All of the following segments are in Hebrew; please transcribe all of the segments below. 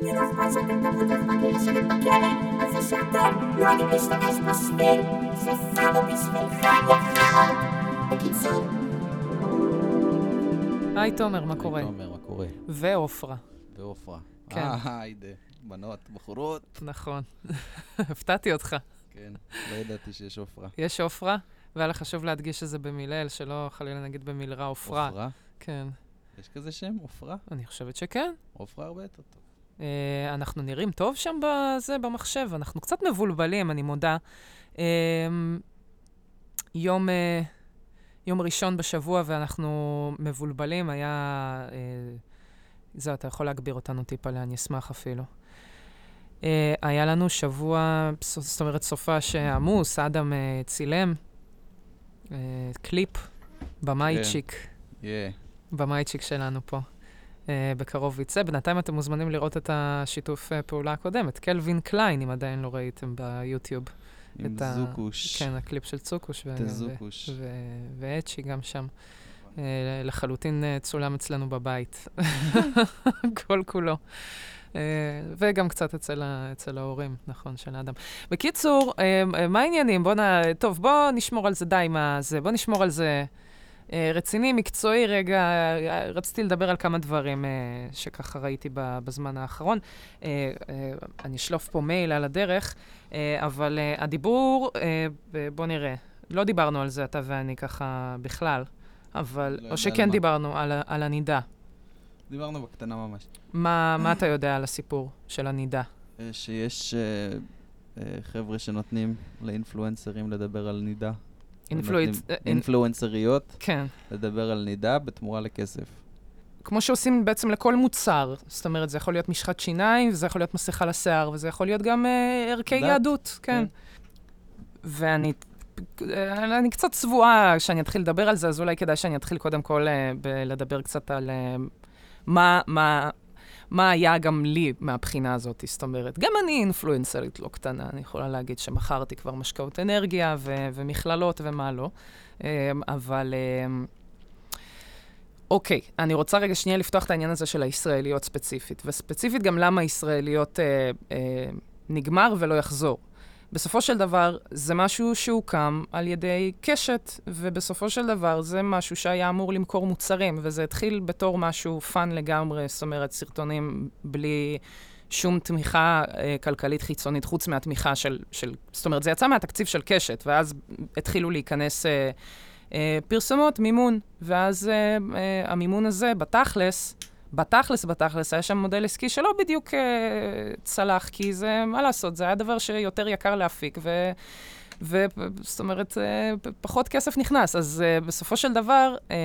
לא אכפת שאתם תמות בלי לשבת בכלא על זה שאתם לא יודעים להשתמש בשביל ששמו בשבילכם יחד בקיצור היי תומר, מה קורה? תומר, מה קורה? ועופרה, ועופרה. כן. אה, היידה. בנות, בחורות. נכון. הפתעתי אותך. כן, לא ידעתי שיש עופרה. יש עופרה, והיה לך חשוב להדגיש שזה במילאל, שלא חלילה נגיד במילרע עופרה. עופרה? כן, יש כזה שם? עופרה? אני חושבת שכן. עופרה הרבה יותר טוב. אה, אנחנו נראים טוב שם בזה, במחשב, אנחנו קצת מבולבלים, אני מודה. אה, יום, אה, יום ראשון בשבוע ואנחנו מבולבלים, היה... זהו, אתה יכול להגביר אותנו טיפה, אני אשמח אפילו. היה לנו שבוע, זאת אומרת, סופש עמוס, אדם צילם קליפ, במאיצ'יק. יא. במאיצ'יק שלנו פה. אה, בקרוב יצא. בינתיים אתם מוזמנים לראות את השיתוף אה, פעולה הקודם, את קלווין קליין, אם עדיין לא ראיתם ביוטיוב. עם את ה- צוקוש. כן, הקליפ של צוקוש. ו- תזוקוש. ו- ו- ואצ'י גם שם. אה, לחלוטין צולם אצלנו בבית. כל כולו. וגם קצת אצל, ה- אצל ההורים, נכון, של האדם. בקיצור, מה העניינים? בוא נ... טוב, בוא נשמור על זה די מה זה. בוא נשמור על זה אה, רציני, מקצועי. רגע, אה, רציתי לדבר על כמה דברים אה, שככה ראיתי בזמן האחרון. אה, אה, אני אשלוף פה מייל על הדרך, אה, אבל אה, הדיבור, אה, בוא נראה, לא דיברנו על זה, אתה ואני ככה בכלל, אבל, לא או שכן מה. דיברנו על, על הנידה. דיברנו בקטנה ממש. מה, מה אתה יודע על הסיפור של הנידה? אה, שיש אה, אה, חבר'ה שנותנים לאינפלואנסרים לדבר על נידה. אה, אינ- אינפלואנסריות כן. לדבר על נידה בתמורה לכסף. כמו שעושים בעצם לכל מוצר. זאת אומרת, זה יכול להיות משחת שיניים, וזה יכול להיות מסכה לשיער, וזה יכול להיות גם אה, ערכי דת, יהדות, כן. ואני אה, אני קצת צבועה שאני אתחיל לדבר על זה, אז אולי כדאי שאני אתחיל קודם כל אה, לדבר קצת על אה, מה, מה, מה היה גם לי מהבחינה הזאת. זאת אומרת, גם אני אינפלואנסרית לא קטנה, אני יכולה להגיד שמכרתי כבר משקאות אנרגיה ו- ומכללות ומה לא, אה, אבל... אה, אוקיי, אני רוצה רגע שנייה לפתוח את העניין הזה של הישראליות ספציפית, וספציפית גם למה ישראליות אה, אה, נגמר ולא יחזור. בסופו של דבר, זה משהו שהוקם על ידי קשת, ובסופו של דבר זה משהו שהיה אמור למכור מוצרים, וזה התחיל בתור משהו fun לגמרי, זאת אומרת, סרטונים בלי שום תמיכה אה, כלכלית חיצונית, חוץ מהתמיכה של, של... זאת אומרת, זה יצא מהתקציב של קשת, ואז התחילו להיכנס... אה, אה, פרסומות, מימון, ואז אה, אה, המימון הזה, בתכלס, בתכלס, בתכלס, היה שם מודל עסקי שלא בדיוק אה, צלח, כי זה, מה לעשות, זה היה דבר שיותר יקר להפיק, ו... וזאת אומרת, פ- פחות כסף נכנס. אז אה, בסופו של דבר, אה,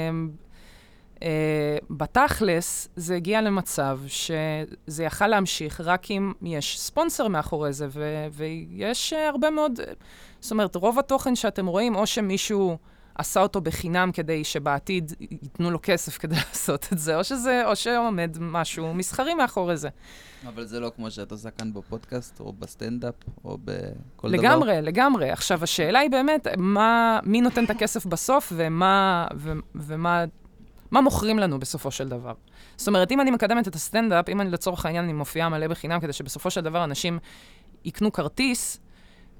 אה, בתכלס, זה הגיע למצב שזה יכל להמשיך רק אם יש ספונסר מאחורי זה, ו- ויש אה, הרבה מאוד... זאת אומרת, רוב התוכן שאתם רואים, או שמישהו עשה אותו בחינם כדי שבעתיד ייתנו לו כסף כדי לעשות את זה, או שזה, או שעומד משהו מסחרי מאחורי זה. אבל זה לא כמו שאת עושה כאן בפודקאסט, או בסטנדאפ, או בכל דבר. לגמרי, לגמרי. עכשיו, השאלה היא באמת, מה, מי נותן את הכסף בסוף, ומה, ו, ומה מה מוכרים לנו בסופו של דבר. זאת אומרת, אם אני מקדמת את הסטנדאפ, אם אני לצורך העניין, אני מופיעה מלא בחינם, כדי שבסופו של דבר אנשים יקנו כרטיס,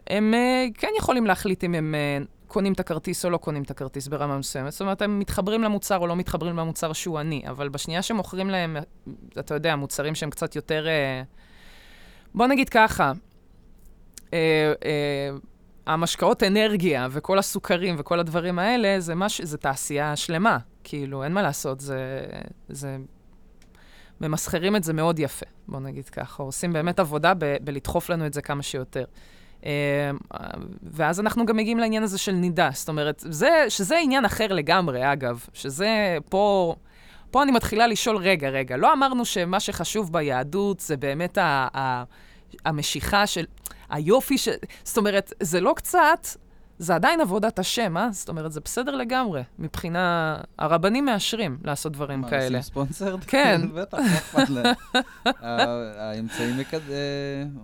הם uh, כן יכולים להחליט אם הם uh, קונים את הכרטיס או לא קונים את הכרטיס ברמה מסוימת. זאת אומרת, הם מתחברים למוצר או לא מתחברים למוצר שהוא אני, אבל בשנייה שמוכרים להם, אתה יודע, מוצרים שהם קצת יותר... Uh, בוא נגיד ככה, אה, אה, המשקאות אנרגיה וכל הסוכרים וכל הדברים האלה, זה, מש, זה תעשייה שלמה. כאילו, אין מה לעשות, זה... זה ממסחרים את זה מאוד יפה, בוא נגיד ככה. עושים באמת עבודה ב- בלדחוף לנו את זה כמה שיותר. אה, ואז אנחנו גם מגיעים לעניין הזה של נידה. זאת אומרת, זה, שזה עניין אחר לגמרי, אגב, שזה פה... פה אני מתחילה לשאול, רגע, רגע, לא אמרנו שמה שחשוב ביהדות זה באמת ה, ה, המשיכה של... היופי של... זאת אומרת, זה לא קצת, זה עדיין עבודת השם, אה? זאת אומרת, זה בסדר לגמרי. מבחינה... הרבנים מאשרים לעשות דברים מה, כאלה. עושים ספונסר? כן. בטח, לא אכפת להם. האמצעי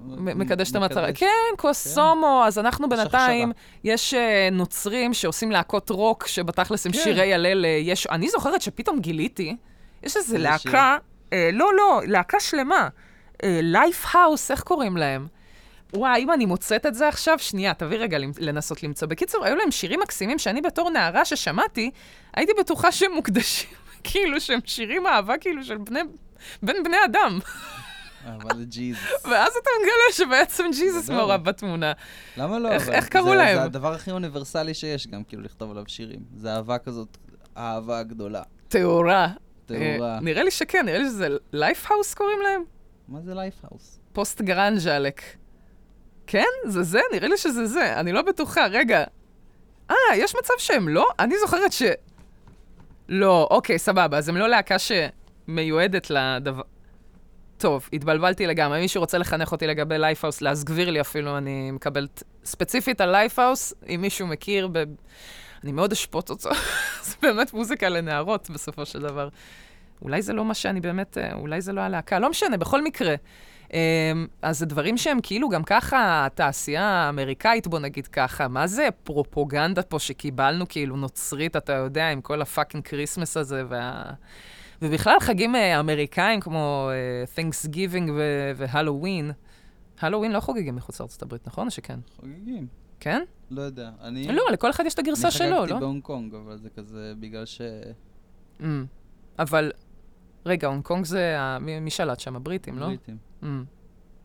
מ- מקדש את המטרה. כן, כוסאומו, אז אנחנו בינתיים, יש אה, נוצרים שעושים להקות רוק, שבתכלס הם כן. שירי הלל. אה, יש... אני זוכרת שפתאום גיליתי, יש איזו להקה, אה, לא, לא, להקה שלמה. Lifehouse, איך קוראים להם? וואי, אם אני מוצאת את זה עכשיו, שנייה, תביא רגע לנסות למצוא. בקיצור, היו להם שירים מקסימים שאני בתור נערה ששמעתי, הייתי בטוחה שהם מוקדשים, כאילו שהם שירים אהבה כאילו של בני, בין בני אדם. אבל ג'יזוס. ואז אתה מגלה שבעצם ג'יזוס. מעורב בתמונה. למה לא? איך- איך קראו להם? זה הדבר הכי אוניברסלי שיש גם, כאילו, לכתוב עליו שירים. זה אהבה כזאת, אהבה גדולה. טהורה. טהורה. אה, נראה לי שכן, נראה לי שזה Lifehouse קוראים להם? מה זה Lifehouse? post-grunge rock. כן? זה זה? נראה לי שזה זה. אני לא בטוחה. רגע. אה, יש מצב שהם לא? אני זוכרת ש... לא, אוקיי, סבבה. אז הם לא להקה שמיועדת לדבר... טוב, התבלבלתי לגמרי. מישהו רוצה לחנך אותי לגבי Lifehouse, להסגביר לי אפילו, אני מקבלת ספציפית על Lifehouse, אם מישהו מכיר, ב... אני מאוד אשפוט אותו. זה באמת מוזיקה לנערות בסופו של דבר. אולי זה לא מה שאני באמת, אה, אולי זה לא הלהקה, לא משנה, בכל מקרה. אמ, אז זה דברים שהם כאילו גם ככה, התעשייה האמריקאית, בוא נגיד ככה, מה זה פרופוגנדה פה שקיבלנו כאילו נוצרית, אתה יודע, עם כל ה fucking Christmas הזה, וה... ובכלל חגים אה, אמריקאים כמו אה, Thanksgiving ו- והלואוין. הלואוין לא חוגגים מחוץ לארצות הברית, נכון או שכן? חוגגים. כן? לא יודע. אני... לא, לכל אחד יש את הגרסה שלו, אני לא? חגגתי בהונג קונג, אבל זה כזה בגלל ש... Mm. אבל, רגע, הונג קונג זה, מי שלט שם? הבריטים, לא? בריטים. Mm.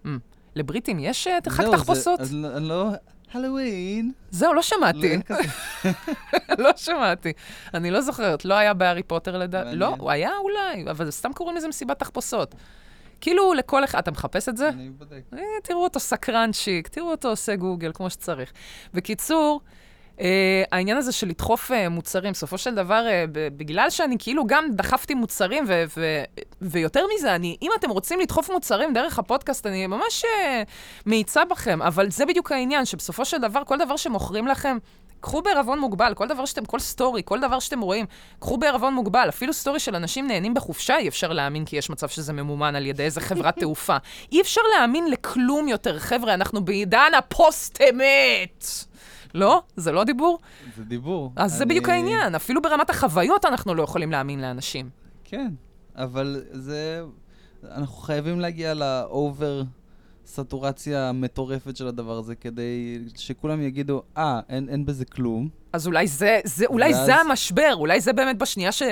Mm. לבריטים יש אה, חג זהו, תחפושות? אז לא- אני לא... הלואוין. זהו, לא לא, שמעתי. כזה. לא שמעתי. אני לא זוכרת, לא היה בהארי פוטר לדעת. לא, הוא היה אולי, אבל סתם קוראים לזה מסיבת תחפושות. כאילו לכל אחד, אתה מחפש את זה? אני בודק. אה, תראו אותו סקרנצ'יק, תראו אותו עושה גוגל כמו שצריך. בקיצור, אה, העניין הזה של לדחוף אה, מוצרים, בסופו של דבר, ב- בגלל שאני כאילו גם דחפתי מוצרים, ו- ו- ויותר מזה, אני, אם אתם רוצים לדחוף מוצרים דרך הפודקאסט, אני ממש אה, מאיצה בכם, אבל זה בדיוק העניין, שבסופו של דבר, כל דבר שמוכרים לכם, קחו בערבון מוגבל, כל דבר שאתם, כל סטורי, כל דבר שאתם רואים, קחו בערבון מוגבל. אפילו סטורי של אנשים נהנים בחופשה, אי אפשר להאמין כי יש מצב שזה ממומן על ידי איזה חברת תעופה. אי אפשר להאמין לכלום יותר. חבר'ה, אנחנו בעידן הפוסט-אמת. לא? זה לא דיבור? זה דיבור. אז זה אני- בדיוק העניין. אפילו ברמת החוויות אנחנו לא יכולים להאמין לאנשים. כן, אבל זה... אנחנו חייבים להגיע לאובר סטורציה המטורפת של הדבר הזה, כדי שכולם יגידו, אה, אין, אין בזה כלום. אז אולי זה, זה, אולי ואז- זה המשבר, אולי זה באמת בשנייה ש...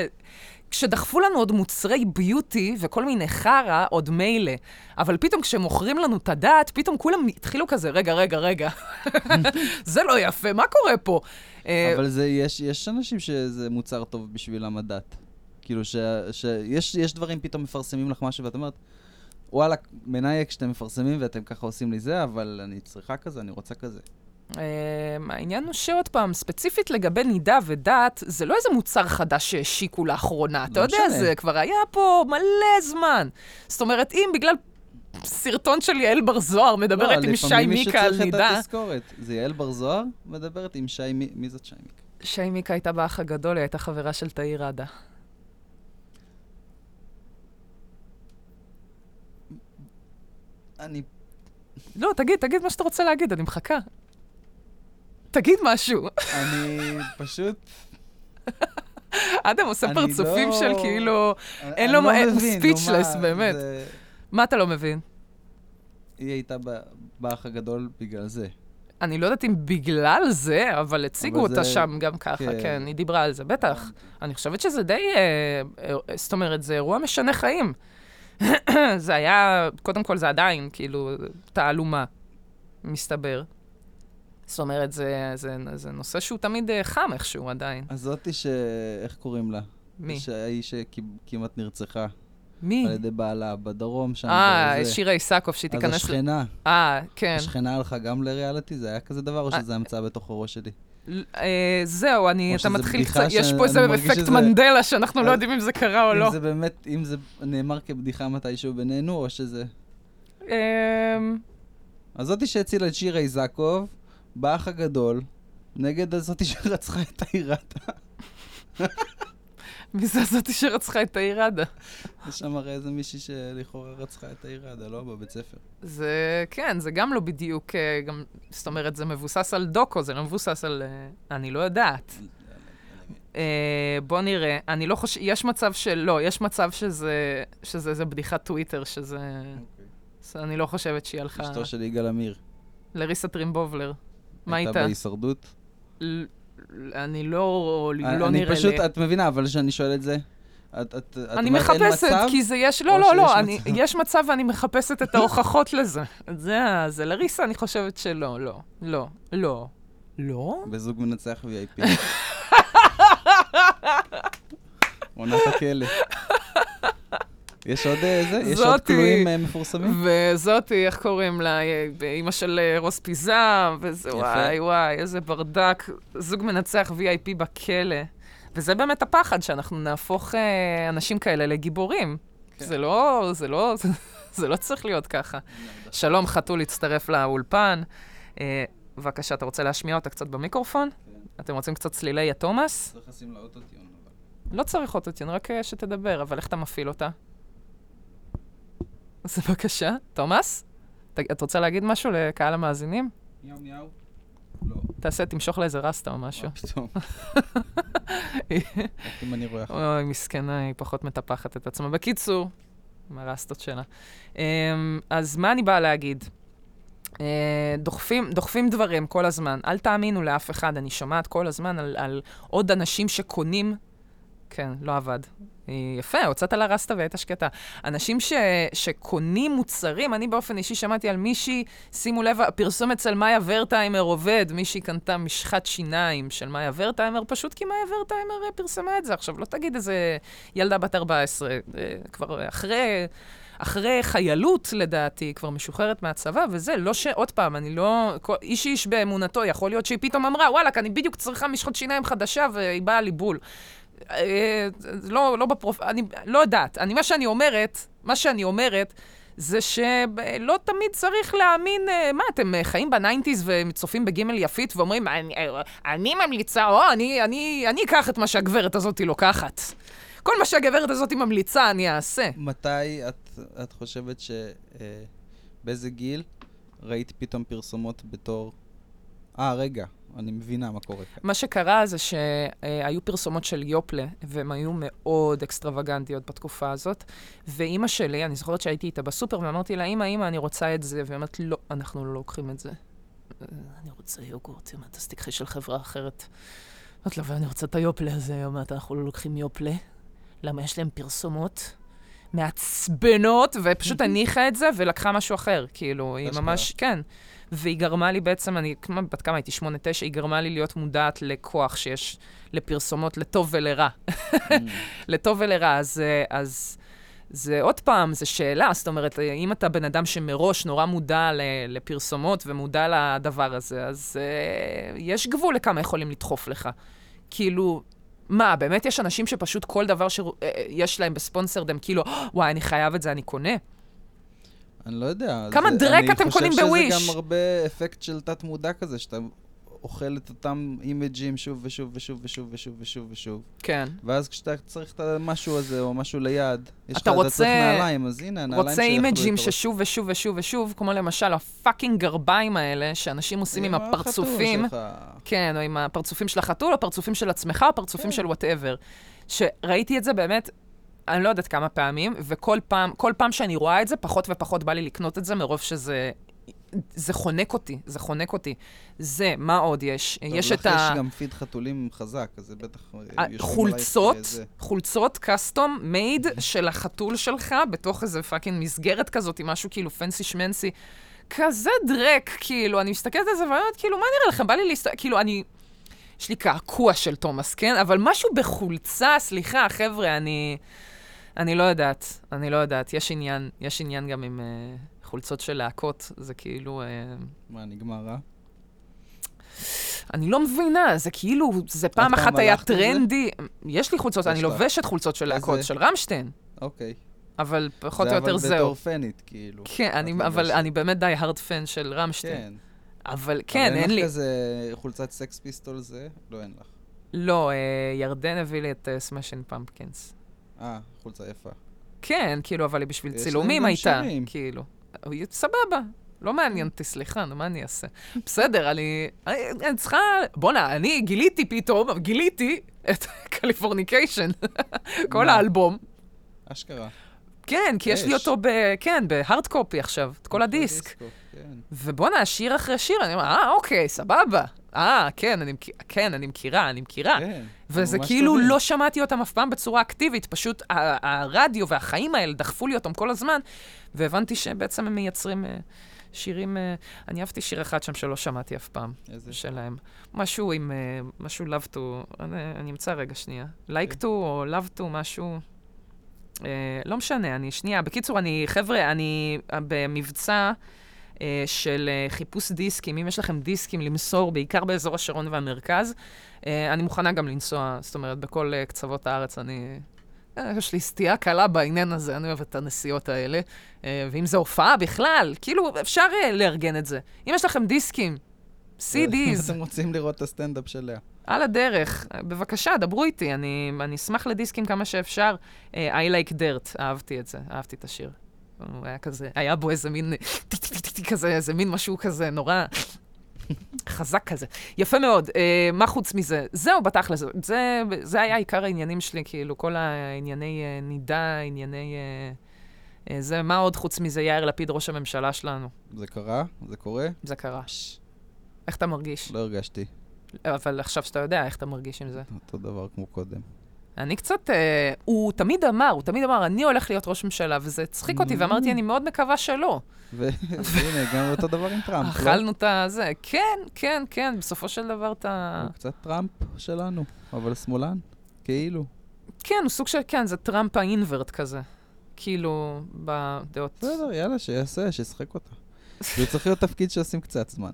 כשדחפו לנו עוד מוצרי ביוטי וכל מיני חרא, עוד מילא. אבל פתאום כשמוכרים לנו את הדת, פתאום כולם התחילו כזה, רגע, רגע, רגע. זה לא יפה, מה קורה פה? אה, אבל זה, יש, יש אנשים שזה מוצר טוב בשבילם הדת. כאילו, ש- שיש יש דברים פתאום מפרסמים לך משהו, ואת אומרת, וואלה, מנאייק שאתם מפרסמים ואתם ככה עושים לי זה, אבל אני צריכה כזה, אני רוצה כזה. אה, העניין הוא שעוד פעם, ספציפית לגבי נידה ודת, זה לא איזה מוצר חדש שהשיקו לאחרונה. אתה לא יודע. זה כבר היה פה מלא זמן. זאת אומרת, אם בגלל סרטון של יעל בר זוהר מדברת לא, עם שי לפעמים מיקה על מישהו צריך נידה, את התזכורת. זה יעל בר זוהר מדברת עם שי, מי, מי זאת שי מיקה? שי מיקה הייתה באח הגדול, היא הייתה חברה של תאיר ראדה. אני... לא, תגיד, תגיד מה שאתה רוצה להגיד, אני מחכה. תגיד משהו. אני פשוט... אדם עושה אני פרצופים לא- של כאילו... אין אני לו לא הוא מה, באמת. זה- מה אתה לא מבין? היא הייתה באח הגדול בגלל זה. אני לא יודעת אם בגלל זה, אבל הציגו אבל אותה זה- שם גם ככה, כן. כן, היא דיברה על זה, בטח. אני חושבת שזה די, אה, אה, זאת אומרת, זה אירוע משנה חיים. זה היה, קודם כל זה עדיין, כאילו, תעלומה, מסתבר. זאת אומרת, זה, זה, זה נושא שהוא תמיד אה, חם איכשהו עדיין. אז זאתי ש... איך קוראים לה? מי? שהאיש שכמעט נרצחה מי? על ידי בעלה בדרום שם. אה. שירה איסקוב, שהיא אז תיכנס... ל- השכנה, אה, כן. השכנה הלכה גם לריאליטי? זה היה כזה דבר, או אה. שזה המצאה בתוך הראש שלי? אה, זהו, אני, אתה מתחיל קצת, יש פה איזה אפקט מנדלה שאנחנו לא אז- יודעים אם זה קרה או לא. אם זה באמת, אם זה נאמר כבדיחה מתישהו בינינו, או שזה... אמ, אז זאתי שהצילה את שירה איזקוב, באח הגדול, נגד הזאתי שרצחה את העירתה. מי זה הזאתי שרצחה את תאיר ראדה? יש שם הרי איזה מישהי שלכאורה רצחה את העירתה, לא? בבית ספר. זה, כן, זה גם לא בדיוק, אה, גם, זאת אומרת, זה מבוסס על דוקו, זה לא מבוסס על... אה, אני לא יודעת. אה, בוא נראה, אני לא חושב, יש מצב של, לא, יש מצב שזה, שזה איזה בדיחת טוויטר, שזה... אז אני לא חושבת שהיא הלכה... אשתו של יגאל עמיר. לריסה טרימבובלר. מה הייתה איתה? בהישרדות? ל- אני לא, לא אני נראה פשוט, לי. את מבינה, אבל כשאני שואל את זה, את, את, את אני אומרת אין מחפשת, מצב? כי זה יש... לא, לא, לא, אני, מצב? יש מצב ואני מחפשת את ההוכחות לזה. זה. זה לריסה, אני חושבת שלא, לא, לא, לא. לא? בזוג מנצח VIP. עונת הכלא. יש עוד אה, זה? יש עוד. כלואים אה, מפורסמים? וזאתי, איך קוראים לה? אה, אימא של אה, רוס פיזם, וזה. וואי וואי, איזה ברדק. זוג מנצח VIP בכלא. וזה באמת הפחד, שאנחנו נהפוך אה, אנשים כאלה לגיבורים. כן. זה לא, זה לא, זה לא צריך להיות ככה. שלום, חתול הצטרף לאולפן. אה, בבקשה, אתה רוצה להשמיע אותה קצת במיקרופון? כן. אתם רוצים קצת צלילי התומאס? צריך לשים לה אוטוטיון. לא צריך אוטוטיון, רק אה, שתדבר, אבל איך אתה מפעיל אותה? אז בבקשה, תומאס? ת- את רוצה להגיד משהו לקהל המאזינים? לא. תעשה, תמשוך לה איזה רסטה או משהו. מה פתאום? אם אני רואה אחת. אוי, מסכנה, היא פחות מטפחת את עצמה. בקיצור, מהרסטות שלה. אמ, אז מה אני באה להגיד? אה, דוחפים, דוחפים דברים כל הזמן. אל תאמינו לאף אחד. אני שומעת כל הזמן על, על עוד אנשים שקונים... כן, לא עבד. אה, יפה, הוצאת לה רסטה והייתה שקטה. אנשים ש, שקונים מוצרים, אני באופן אישי שמעתי על מישהי, שימו לב, הפרסום אצל מאיה ורטהיימר עובד, מישהי קנתה משחת שיניים של מאיה ורטהיימר, פשוט כי מאיה ורטהיימר אה, פרסמה את זה. עכשיו, לא תגיד איזה ילדה בת 14, אה, כבר אחרי... אחרי חיילות, לדעתי, כבר משוחררת מהצבא, וזה, לא ש... עוד פעם, אני לא... איש איש באמונתו, יכול להיות שהיא פתאום אמרה, וואלכ, אני בדיוק צריכה משחות שיניים חדשה, והיא באה לי בול. אה, לא, לא בפרופ... אני לא יודעת. אני, מה שאני אומרת, מה שאני אומרת, זה שלא תמיד צריך להאמין, אה, מה, אתם אה, חיים ב nineties וצופים בגימל יפית ואומרים, אני, אני ממליצה, או אני, אני, אני אקח את מה שהגברת הזאת לוקחת. כל מה שהגברת הזאת ממליצה, אני אעשה. מתי את, את חושבת ש... אה, באיזה גיל ראית פתאום פרסומות בתור... אה, רגע, אני מבינה מה קורה כאן. מה שקרה זה שהיו פרסומות של יופלה, והן היו מאוד אקסטרווגנטיות בתקופה הזאת. ואימא שלי, אני זוכרת שהייתי איתה בסופר, ואמרתי לה, אמא, אמא, אני רוצה את זה. והיא אומרת, לא, אנחנו לא לוקחים את זה. "אה, אני רוצה יוגורט, היא אומרת, אז תקחי של חברה אחרת. אמרתי לה, אבל אני רוצה את היופלה הזה. היא אומרת, אנחנו לא לוקחים יופלה. למה יש להם פרסומות מעצבנות, ופשוט הניחה את זה ולקחה משהו אחר. כאילו, היא. ממש, כן. והיא גרמה לי בעצם, אני, בת כמה הייתי? שמונה, תשע, היא גרמה לי להיות מודעת לכוח שיש לפרסומות לטוב ולרע. לטוב ולרע, אז, אה, אז זה עוד פעם, זו שאלה, זאת אומרת, אה, אם אתה בן אדם שמראש נורא מודע לפרסומות ומודע לדבר הזה, אז uh, יש גבול לכמה יכולים לדחוף לך. כאילו, מה, באמת יש אנשים שפשוט כל דבר שיש להם ב sponsored, הם כאילו, וואי, אני חייב את זה, אני קונה. אני לא יודע. כמה זה- דרעק אתם קונים אני חושב ב Wish? שזה גם הרבה אפקט של תת-מודע כזה, שאתה אוכל את אותם אימג'ים שוב ושוב ושוב ושוב ושוב ושוב ושוב. כן. ואז כשאתה צריך את המשהו הזה, או משהו ליד, יש לך, אתה רוצה- צריך נעליים, אז הנה, הנעליים רוצה שיאכלו אימג'ים. ששוב ושוב ושוב ושוב, כמו למשל ה fucking גרביים האלה, שאנשים עושים עם הפרצופים. שלך. כן, או עם הפרצופים של החתול, או פרצופים של עצמך, או פרצופים כן. של whatever. שראיתי את זה באמת, אני לא יודעת כמה פעמים, וכל פעם, כל פעם שאני רואה את זה, פחות ופחות בא לי לקנות את זה, מרוב שזה... זה חונק אותי, זה חונק אותי. זה, מה עוד יש? טוב, יש לך את ה... יש גם פיד חתולים חזק, אז זה בטח... אה, חולצות, אה, זה. חולצות custom made של החתול שלך, בתוך איזה fucking מסגרת כזאת, עם משהו כאילו fancy shmancy. כזה דרק, כאילו, אני מסתכלת על זה ואני אומרת, כאילו, מה נראה לכם? בא לי להסתכל, כאילו, אני... יש לי קעקוע של תומאס, כן? אבל משהו בחולצה, סליחה, חבר'ה, אני... אני לא יודעת, אני לא יודעת. יש עניין, יש עניין גם עם uh, חולצות של להקות, זה כאילו... Uh, מה, נגמר, אה? אני לא מבינה, זה כאילו, זה פעם אחת היה? טרנדי. יש לי חולצות, אני. לובשת חולצות של להקות, איזה? של רמשטיין, אוקיי. אבל פחות או זה יותר אבל זהו. בתור פנית, כאילו. כן, אני, אבל. אני באמת די hard fan של רמשטיין. כן. אבל כן, אבל אין לי... לך כזה חולצת Sex Pistol זה? לא, אין לך. לא, ירדן הביא לי את Smashing Pumpkins. אה, חולצה יפה. כן, כאילו, אבל היא בשביל צילומים הייתה, שירים. כאילו. סבבה, לא מעניין אותי, סליחה, נו, מה אני אעשה? בסדר, אני... אני אני צריכה... בואנה, אני גיליתי פתאום, גיליתי את Californication, כל? האלבום. אשכרה. כן, כי יש לי. אותו ב... כן, ב hard copy עכשיו, את כל הדיסק. דיסקו, כן. ובואנה, שיר אחרי שיר, אני אומר, אה, אוקיי, סבבה. אה, כן, אני, כן, אני מכירה, אני מכירה. כן, וזה כאילו טובים. לא שמעתי אותם אף פעם בצורה אקטיבית, פשוט הרדיו והחיים האלה דחפו לי אותם כל הזמן, והבנתי שבעצם הם מייצרים אה, שירים... אה, אני אהבתי שיר אחד שם שלא שמעתי אף פעם, איזה? שלהם. משהו עם... אה, משהו love to... אני, אני אמצא רגע שנייה. like to או love to, משהו... אה, לא משנה, אני שנייה. בקיצור, אני... חבר'ה, אני אה, במבצע... אה, של אה, חיפוש דיסקים, אם יש לכם דיסקים למסור, בעיקר באזור השרון והמרכז, אה, אני מוכנה גם לנסוע, זאת אומרת, בכל קצוות הארץ אני... יש לי סטייה קלה בעניין הזה, אני אוהבת את הנסיעות האלה. ואם זו הופעה בכלל, כאילו, אפשר לארגן את זה. אם יש לכם דיסקים, CDs, אתם רוצים לראות את הסטנדאפ של לאה. על הדרך, בבקשה, דברו איתי, אני, אני אשמח לדיסקים כמה שאפשר. I like dirt, אהבתי את זה, אהבתי את השיר. הוא היה כזה, היה בו איזה מין, כזה, איזה מין משהו כזה נורא חזק כזה. יפה מאוד. אה, מה חוץ מזה? זהו, בתכל'ס. זה, זה היה עיקר העניינים שלי, כאילו, כל הענייני אה, נידה, ענייני... אה, אה, זה, מה עוד חוץ מזה יאיר לפיד, ראש הממשלה שלנו? זה קרה? זה קורה? זה קרה. איך אתה מרגיש? לא הרגשתי אבל עכשיו שאתה יודע, איך אתה מרגיש עם זה? אותו דבר כמו קודם. אני קצת, אה, הוא תמיד אמר, הוא תמיד אמר, אני הולך להיות ראש ממשלה, וזה הצחיק אותי, ואמרתי, אני מאוד מקווה שלא. והנה, גם אותו דבר עם טראמפ. לא? אכלנו את הזה. כן, כן, כן, בסופו של דבר אתה... הוא קצת טראמפ שלנו, אבל שמאלן, כאילו. כן, הוא סוג של, כן, זה טראמפ האינוורט כזה. כאילו, בדעות. בסדר, יאללה, שיעשה, שישחק אותה. זה צריך להיות תפקיד שעושים קצת זמן.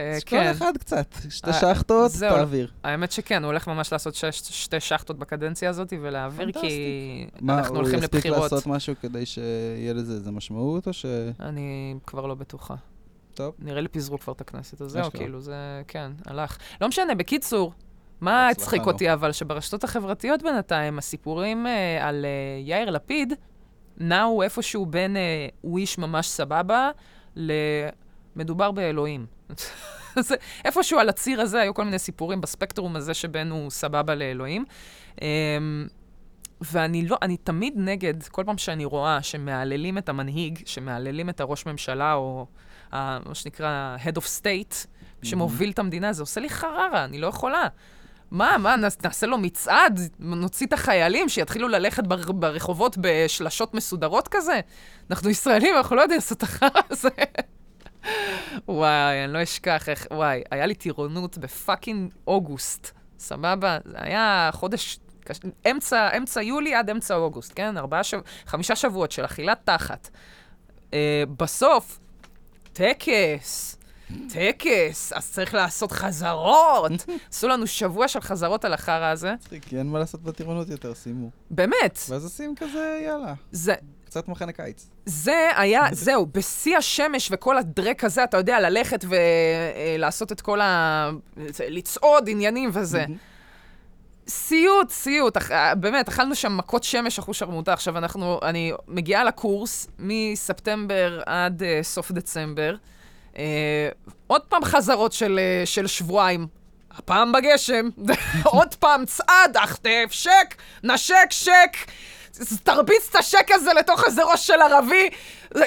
אה, אז כן, כל אחד קצת, שתי אה, שחטות. תעביר. האמת שכן, הוא הולך ממש לעשות שתי שחטות בקדנציה הזאת, ולהעביר, כי מה, אנחנו הוא הולכים יספיק לבחירות. לעשות משהו כדי שיהיה לזה איזה משמעות, או ש... אני כבר לא בטוחה. טוב. נראה לי פיזרו כבר את הכנסת, אז זהו. כאילו, זה, כן, הלך. לא משנה, בקיצור, מה הצחיק. אותי אבל? שברשתות החברתיות בינתיים, הסיפורים אה, על אה, יאיר לפיד נעו איפשהו בין אה, הוא איש ממש סבבה למדובר באלוהים. זה, איפשהו על הציר הזה היו כל מיני סיפורים בספקטרום הזה שבין הוא סבבה לאלוהים. אמ, ואני לא, אני תמיד נגד, כל פעם שאני רואה שמהללים את המנהיג, שמהללים את הראש ממשלה, או ה, מה שנקרא Head of State, שמוביל את המדינה, זה עושה לי חררה, אני לא יכולה. מה, מה, נעש- נעשה לו מצעד? נוציא את החיילים שיתחילו ללכת בר, ברחובות בשלשות מסודרות כזה? אנחנו ישראלים, אנחנו לא יודעים לעשות את החרא הזה. וואי, אני לא אשכח איך, וואי, היה לי טירונות ב fucking אוגוסט, סבבה? זה היה חודש, קש... אמצע, אמצע יולי עד אמצע אוגוסט, כן? ארבעה שב... חמישה שבועות של אכילת תחת. אה, בסוף, טקס, טקס, אז צריך לעשות חזרות. עשו לנו שבוע של חזרות על החרא הזה. כי אין מה לעשות בטירונות יותר, שימו. באמת, ואז עושים כזה, יאללה, זה, קצת מחנה קיץ. זה היה, זהו, בשיא השמש וכל הדרק הזה, אתה יודע, ללכת ולעשות את כל ה... לצעוד עניינים וזה. סיוט, סיוט, אכ- אה, באמת, אכלנו שם מכות שמש אחוז שרמוטה. עכשיו אנחנו, אני מגיעה לקורס מספטמבר עד uh, סוף דצמבר. Uh, עוד פעם חזרות של, uh, של שבועיים. הפעם בגשם, עוד פעם צעד, אחטף, שק, נשק, שק. תרביץ את השק הזה לתוך איזה ראש של ערבי.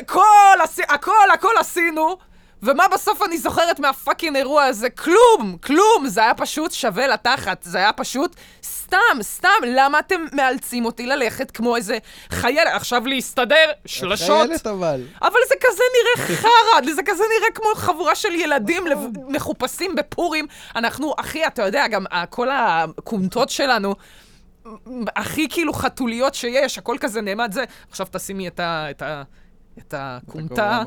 כל, עשי, הכל, הכל עשינו. ומה בסוף אני זוכרת מהפאקינג אירוע הזה? כלום, כלום. זה היה פשוט שווה לתחת. זה היה פשוט סתם, סתם. למה אתם מאלצים אותי ללכת כמו איזה חייל? עכשיו להסתדר, שלשות. חיילת אבל. אבל זה כזה נראה חרא, זה כזה נראה כמו חבורה של ילדים מחופשים בפורים. אנחנו, אחי, אתה יודע, גם כל הכומתות שלנו, הכי כאילו חתוליות שיש, הכל כזה נעמד זה. עכשיו תשימי את ה... את ה... את הכומתה.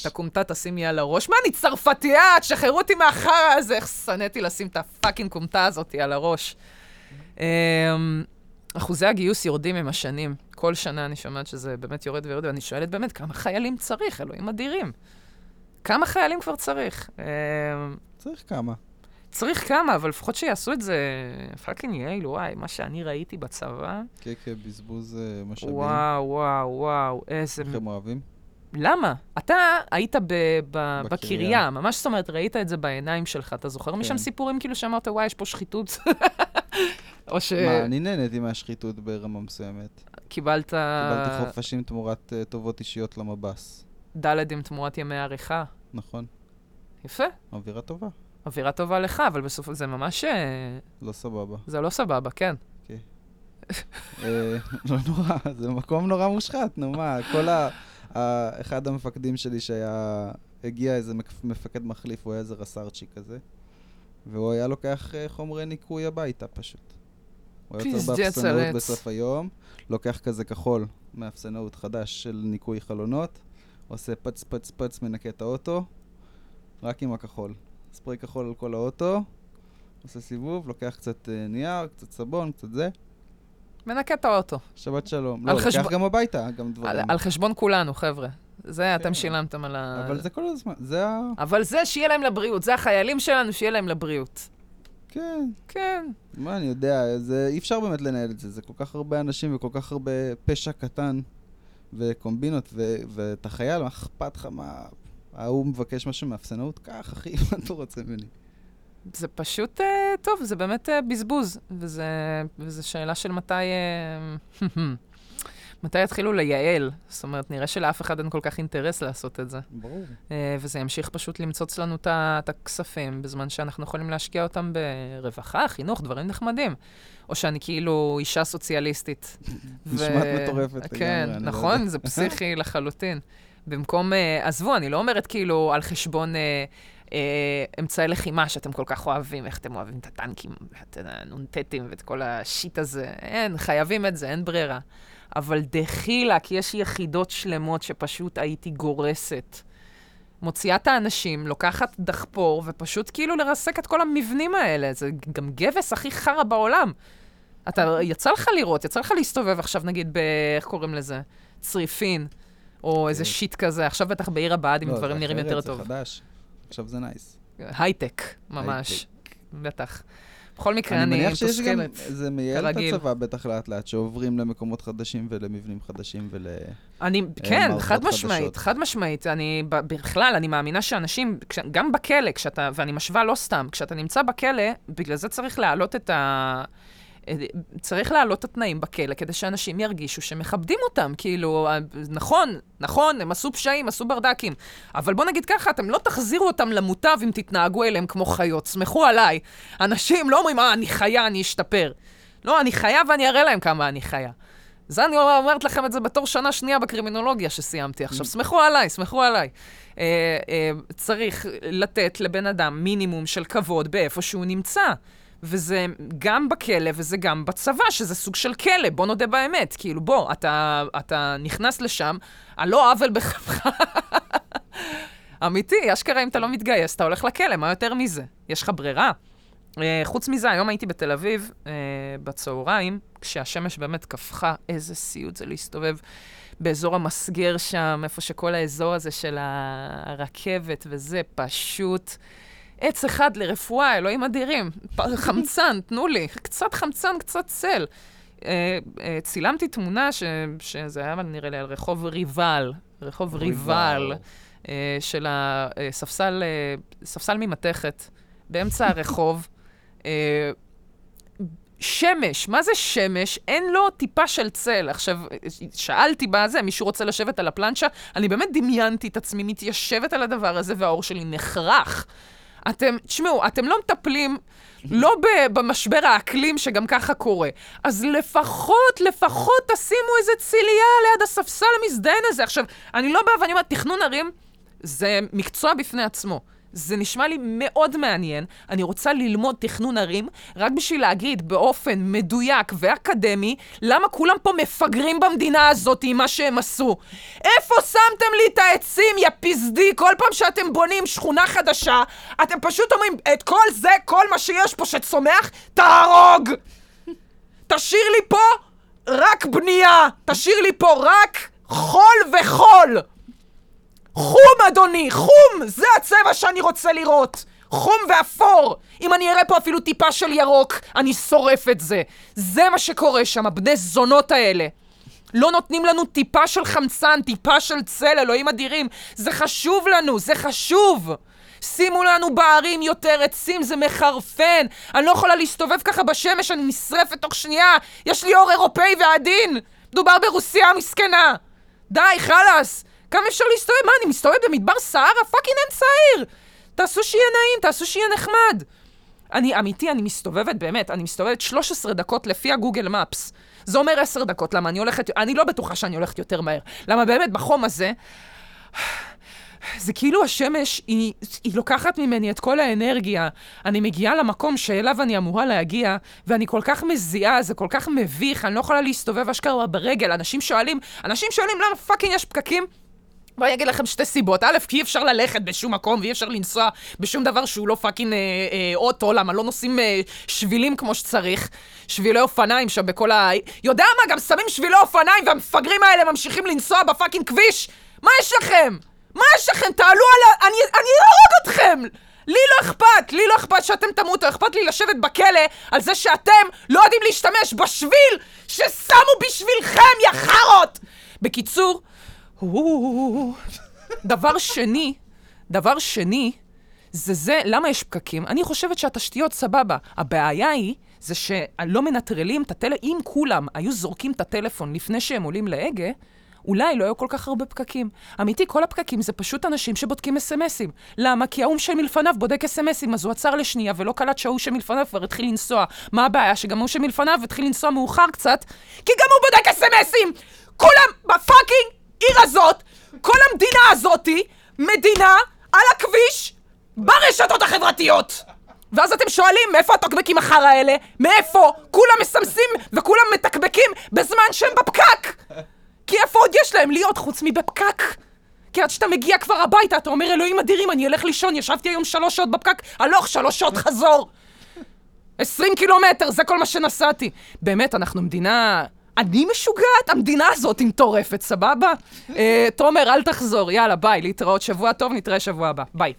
את הכומתה תשימי על הראש. מה, אני צרפתייה? תשחררו אותי מהחרא הזה. איך שנאתי לשים את הפאקינג כומתה הזאתי על הראש. אמ, אחוזי הגיוס יורדים עם השנים. כל שנה אני שומעת שזה באמת יורד ויורד, ואני שואלת באמת, כמה חיילים צריך? אלוהים אדירים. כמה חיילים כבר צריך? אמ, צריך כמה. צריך כמה, אבל לפחות שיעשו את זה fucking יעיל, וואי, מה שאני ראיתי בצבא, כן, כן, בזבוז אה, משאבים. וואו, וואו, וואו, איזה... איך הם אוהבים? למה? אתה היית ב- ב- בקריה. ממש זאת אומרת, ראית את זה בעיניים שלך. אתה זוכר משם כן. סיפורים כאילו שאמרת, וואי, יש פה שחיתות? או ש... מה, אני נהניתי מהשחיתות ברמה מסוימת. קיבלת קיבלתי חופשים תמורת אה, טובות אישיות למב"ס. דל"דים תמורת ימי עריכה. נכון, יפה, אווירה טובה. אווירה טובה לך, אבל בסוף זה ממש... אה, לא סבבה. זה לא סבבה, כן. אה, לא נורא, זה מקום נורא מושחת, נו מה, כל ה... אחד המפקדים שלי שהיה... הגיע איזה מפקד מחליף, הוא היה איזה רס"רצ'י כזה, והוא היה לוקח אה, חומרי ניקוי הביתה פשוט. הוא היה יוצר באפסנאות. בסוף היום, לוקח כזה כחול מאפסנאות חדש של ניקוי חלונות, עושה פץ פץ פץ, מנקה את האוטו, רק עם הכחול. ספרי כחול על כל האוטו, עושה סיבוב, לוקח קצת אה, נייר, קצת סבון, קצת זה, מנקה את האוטו. שבת שלום. לא, לוקח גם הביתה, גם דברים. על, על חשבון כולנו, חבר'ה. זה אתם כן. שילמתם על ה... אבל זה כל הזמן, זה ה... אבל זה שיהיה להם לבריאות, זה החיילים שלנו, שיהיה להם לבריאות. כן, כן. מה אני יודע, זה אי אפשר באמת לנהל את זה, זה כל כך הרבה אנשים וכל כך הרבה פשע קטן וקומבינות, ו- ואתה חייל, מה אכפת לך מה... ההוא מבקש משהו מאפסנאות? קח, אחי, מה אתה רוצה ממני? זה פשוט, אה, טוב, זה באמת אה, בזבוז, וזה, וזה שאלה של מתי... אה, מתי יתחילו לייעל? זאת אומרת, נראה שלאף אחד אין כל כך אינטרס לעשות את זה. ברור. אה, וזה ימשיך פשוט למצוץ לנו את הכספים, בזמן שאנחנו יכולים להשקיע אותם ברווחה, חינוך, דברים נחמדים. או שאני כאילו אישה סוציאליסטית. נשמעת מטורפת לגמרי, כן, אני לא נכון? זה פסיכי לחלוטין. במקום, אה, עזבו, אני לא אומרת כאילו על חשבון אה, אה, אמצעי לחימה שאתם כל כך אוהבים, איך אתם אוהבים את הטנקים, את הנ"טים ואת כל השיט הזה. אין, חייבים את זה, אין ברירה. אבל דחילק, יש יחידות שלמות שפשוט הייתי גורסת. מוציאה את האנשים, לוקחת דחפור, ופשוט כאילו לרסק את כל המבנים האלה. זה גם גבס הכי חרא בעולם. אתה, יצא לך לראות, יצא לך להסתובב עכשיו, נגיד, ב... איך קוראים לזה? צריפין, או איזה כן. shit כזה. עכשיו בטח בעיר הבה"דים לא, דברים זה נראים יותר זה טוב. חדש. עכשיו זה nice. הייטק, ממש. בטח. בכל מקרה, אני אני מניח שיש גם, מתוסכלת. זה מייעל את. הצבא בטח לאט לאט, שעוברים למקומות חדשים ולמבנים חדשים ול... אני, כן, מערכות חד משמעית. חד משמעית. אני, בכלל, אני מאמינה שאנשים, גם בכלא, כשאתה, ואני משווה לא סתם, כשאתה נמצא בכלא, בגלל זה צריך להעלות את ה... צריך להעלות את התנאים בכלא כדי שאנשים ירגישו שמכבדים אותם. כאילו, נכון, נכון, הם עשו פשעים, עשו ברדקים, אבל בוא נגיד ככה, אתם לא תחזירו אותם למוטב אם תתנהגו אליהם כמו חיות. סמכו עליי. אנשים לא אומרים, אה, אני חיה, אני אשתפר. לא, אני חיה ואני אראה להם כמה אני חיה. זה אני אומרת לכם את זה בתור שנה שנייה בקרימינולוגיה שסיימתי עכשיו. סמכו עליי, סמכו עליי. אה, אה, צריך לתת לבן אדם מינימום של כבוד באיפה שהוא נמצא. וזה גם בכלא וזה גם בצבא, שזה סוג של כלא, בוא נודה באמת. כאילו, בוא, אתה, אתה נכנס לשם, על לא עוול בכפך. אמיתי, אשכרה אם אתה לא מתגייס, אתה הולך לכלא, מה יותר מזה? יש לך ברירה? Uh, חוץ מזה, היום הייתי בתל אביב uh, בצהריים, כשהשמש באמת קפחה, איזה סיוט זה להסתובב באזור המסגר שם, איפה שכל האזור הזה של הרכבת וזה, פשוט עץ אחד לרפואה, אלוהים אדירים. חמצן, תנו לי, קצת חמצן, קצת צל. Uh, uh, צילמתי תמונה ש, שזה היה נראה לי על רחוב ריבל, רחוב ריבל, uh, של הספסל, ספסל ממתכת, באמצע הרחוב. אה, שמש, מה זה שמש? אין לו טיפה של צל. עכשיו, שאלתי בזה, מישהו רוצה לשבת על הפלנצ'ה? אני באמת דמיינתי את עצמי מתיישבת על הדבר הזה והאור שלי נחרך. אתם, תשמעו, אתם לא מטפלים לא במשבר האקלים שגם ככה קורה. אז לפחות, לפחות תשימו איזה ציליה ליד הספסל המזדיין הזה. עכשיו, אני לא באה ואני אומרת, תכנון ערים זה מקצוע בפני עצמו. זה נשמע לי מאוד מעניין. אני רוצה ללמוד תכנון ערים, רק בשביל להגיד באופן מדויק ואקדמי, למה כולם פה מפגרים במדינה הזאת עם מה שהם עשו. איפה שמתם לי את העצים, יא פזדי? כל פעם שאתם בונים שכונה חדשה, אתם פשוט אומרים, את כל זה, כל מה שיש פה שצומח, תהרוג! תשאיר לי פה רק בנייה, תשאיר לי פה רק חול וחול! חום, אדוני, חום! זה הצבע שאני רוצה לראות! חום ואפור! אם אני אראה פה אפילו טיפה של ירוק, אני שורף את זה. זה מה שקורה שם, הבני זונות האלה. לא נותנים לנו טיפה של חמצן, טיפה של צל, אלוהים אדירים. זה חשוב לנו, זה חשוב! שימו לנו בערים יותר עצים, זה מחרפן. אני לא יכולה להסתובב ככה בשמש, אני נשרפת תוך שנייה. יש לי עור אירופאי ועדין. מדובר ברוסיה המסכנה! די, חלאס! כמה אפשר להסתובב? מה, אני מסתובב במדבר סהרה? פאקינג אין צעיר! תעשו שיהיה נעים, תעשו שיהיה נחמד. אני, אמיתי, אני מסתובבת, באמת, אני מסתובבת 13 דקות לפי ה Google Maps. זה אומר 10 דקות, למה אני הולכת, אני לא בטוחה שאני הולכת יותר מהר. למה באמת, בחום הזה, זה כאילו השמש, היא, היא לוקחת ממני את כל האנרגיה. אני מגיעה למקום שאליו אני אמורה להגיע, ואני כל כך מזיעה, זה כל כך מביך, אני לא יכולה להסתובב אשכרה ברגל. אנשים שואלים, אנשים שואלים למה fucking יש פקקים? ואני אגיד לכם שתי סיבות. א', כי אי אפשר ללכת בשום מקום ואי אפשר לנסוע בשום דבר שהוא לא fucking אה, אה, אוטו, למה לא נוסעים אה, שבילים כמו שצריך. שבילי אופניים שם בכל ה... יודע מה, גם שמים שבילי אופניים והמפגרים האלה ממשיכים לנסוע ב fucking כביש? מה יש לכם? מה יש לכם? תעלו על ה... אני, אני אהרוג אתכם! לי לא אכפת, לי לא אכפת שאתם תמותו, אכפת לי לשבת בכלא על זה שאתם לא יודעים להשתמש בשביל ששמו בשבילכם, יא חארות! בקיצור, דבר שני, דבר שני, זה זה, למה יש פקקים? אני חושבת שהתשתיות סבבה. הבעיה היא, זה שלא מנטרלים את הטלפון, אם כולם היו זורקים את הטלפון לפני שהם עולים להגה, אולי לא היו כל כך הרבה פקקים. אמיתי, כל הפקקים זה פשוט אנשים שבודקים אס.אם.אסים. למה? כי ההוא שמלפניו בודק אס.אם.אסים, אז הוא עצר לשנייה ולא קלט שההוא שמלפניו כבר התחיל לנסוע. מה הבעיה? שגם ההוא שמלפניו התחיל לנסוע מאוחר קצת, כי גם הוא בודק אס.אם.אסים! כולם בפאקינג עיר הזאת, כל המדינה הזאתי, מדינה על הכביש ברשתות החברתיות. ואז אתם שואלים, מאיפה הטוקבקים החרא האלה? מאיפה? כולם מסמסים וכולם מתקבקים בזמן שהם בפקק! כי איפה עוד יש להם להיות חוץ מבפקק? כי עד שאתה מגיע כבר הביתה, אתה אומר, אלוהים אדירים, אני אלך לישון, ישבתי היום שלוש שעות בפקק, הלוך, שלוש שעות חזור. עשרים קילומטר, זה כל מה שנסעתי. באמת, אנחנו מדינה... אני משוגעת? המדינה הזאת היא מטורפת, סבבה? אה, תומר, אל תחזור, יאללה, ביי, להתראות שבוע טוב, נתראה שבוע הבא. ביי.